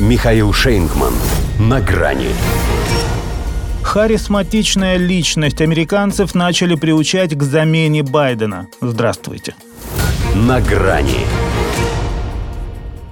Михаил Шейнгман. На грани. Харизматичная личность американцев начали приучать к замене Байдена. Здравствуйте. На грани.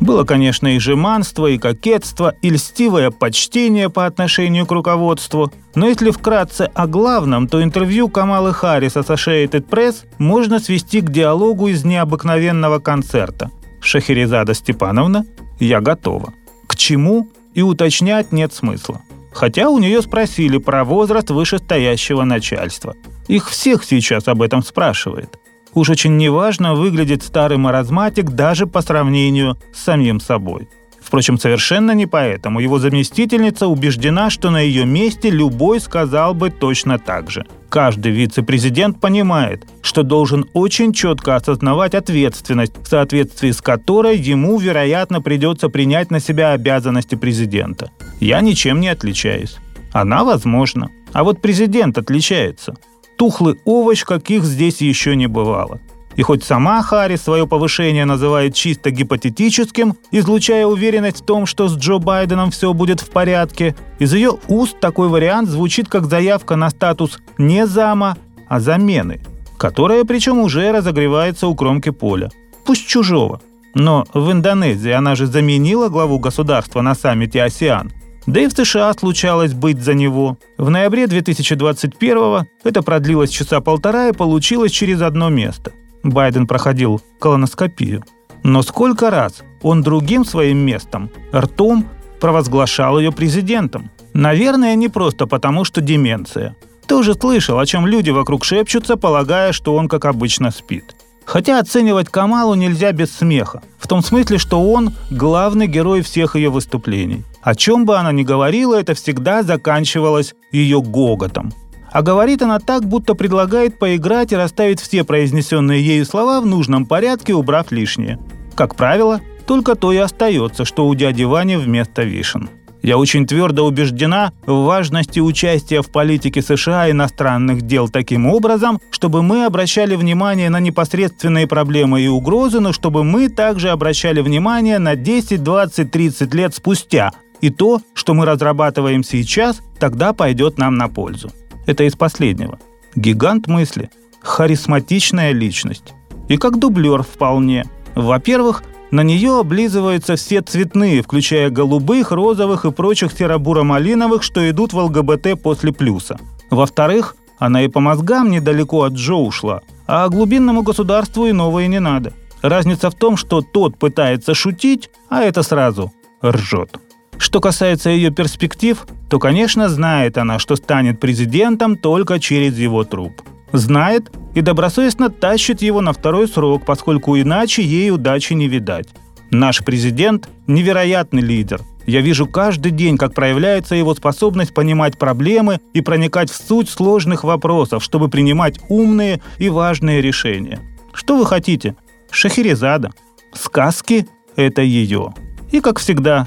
Было, конечно, и жеманство, и кокетство, и льстивое почтение по отношению к руководству. Но если вкратце о главном, то интервью Камалы Харрис Associated Press можно свести к диалогу из необыкновенного концерта. Шахерезада Степановна, я готова. Чему и уточнять нет смысла. Хотя у нее спросили про возраст вышестоящего начальства. Их всех сейчас об этом спрашивает. Уж очень неважно выглядит старый маразматик даже по сравнению с самим собой. Впрочем, совершенно не поэтому. Его заместительница убеждена, что на ее месте любой сказал бы точно так же. Каждый вице-президент понимает, что должен очень четко осознавать ответственность, в соответствии с которой ему, вероятно, придется принять на себя обязанности президента. Я ничем не отличаюсь. Она возможно. А вот президент отличается – тухлый овощ, каких здесь еще не бывало. И хоть сама Харри свое повышение называет чисто гипотетическим, излучая уверенность в том, что с Джо Байденом все будет в порядке, из ее уст такой вариант звучит как заявка на статус не зама, а замены, которая причем уже разогревается у кромки поля. Пусть чужого. Но в Индонезии она же заменила главу государства на саммите «Осиан», да и в США случалось быть за него. В ноябре 2021 это продлилось часа полтора и получилось через одно место. Байден проходил колоноскопию. Но сколько раз он другим своим местом, ртом, провозглашал ее президентом? Наверное, не просто потому, что деменция. Ты уже слышал, о чем люди вокруг шепчутся, полагая, что он, как обычно, спит. Хотя оценивать Камалу нельзя без смеха. В том смысле, что он главный герой всех ее выступлений. О чем бы она ни говорила, это всегда заканчивалось ее гоготом. А говорит она так, будто предлагает поиграть и расставить все произнесенные ею слова в нужном порядке, убрав лишнее. Как правило, только то и остается, что у дяди Вани вместо вишен. Я очень твердо убеждена в важности участия в политике США иностранных дел таким образом, чтобы мы обращали внимание на непосредственные проблемы и угрозы, но чтобы мы также обращали внимание на 10, 20, 30 лет спустя. И то, что мы разрабатываем сейчас, тогда пойдет нам на пользу. Это из последнего. Гигант мысли. Харизматичная личность. И как дублер вполне. Во-первых, на нее облизываются все цветные, включая голубых, розовых и прочих серо-буро-малиновых, что идут в ЛГБТ после плюса. Во-вторых, она и по мозгам недалеко от Джо ушла, а глубинному государству и новое не надо. Разница в том, что тот пытается шутить, а это сразу ржет. Что касается ее перспектив, то, конечно, знает она, что станет президентом только через его труп знает и добросовестно тащит его на второй срок, поскольку иначе ей удачи не видать. Наш президент – невероятный лидер. Я вижу каждый день, как проявляется его способность понимать проблемы и проникать в суть сложных вопросов, чтобы принимать умные и важные решения. Что вы хотите? Шахерезада. Сказки – это ее. И, как всегда,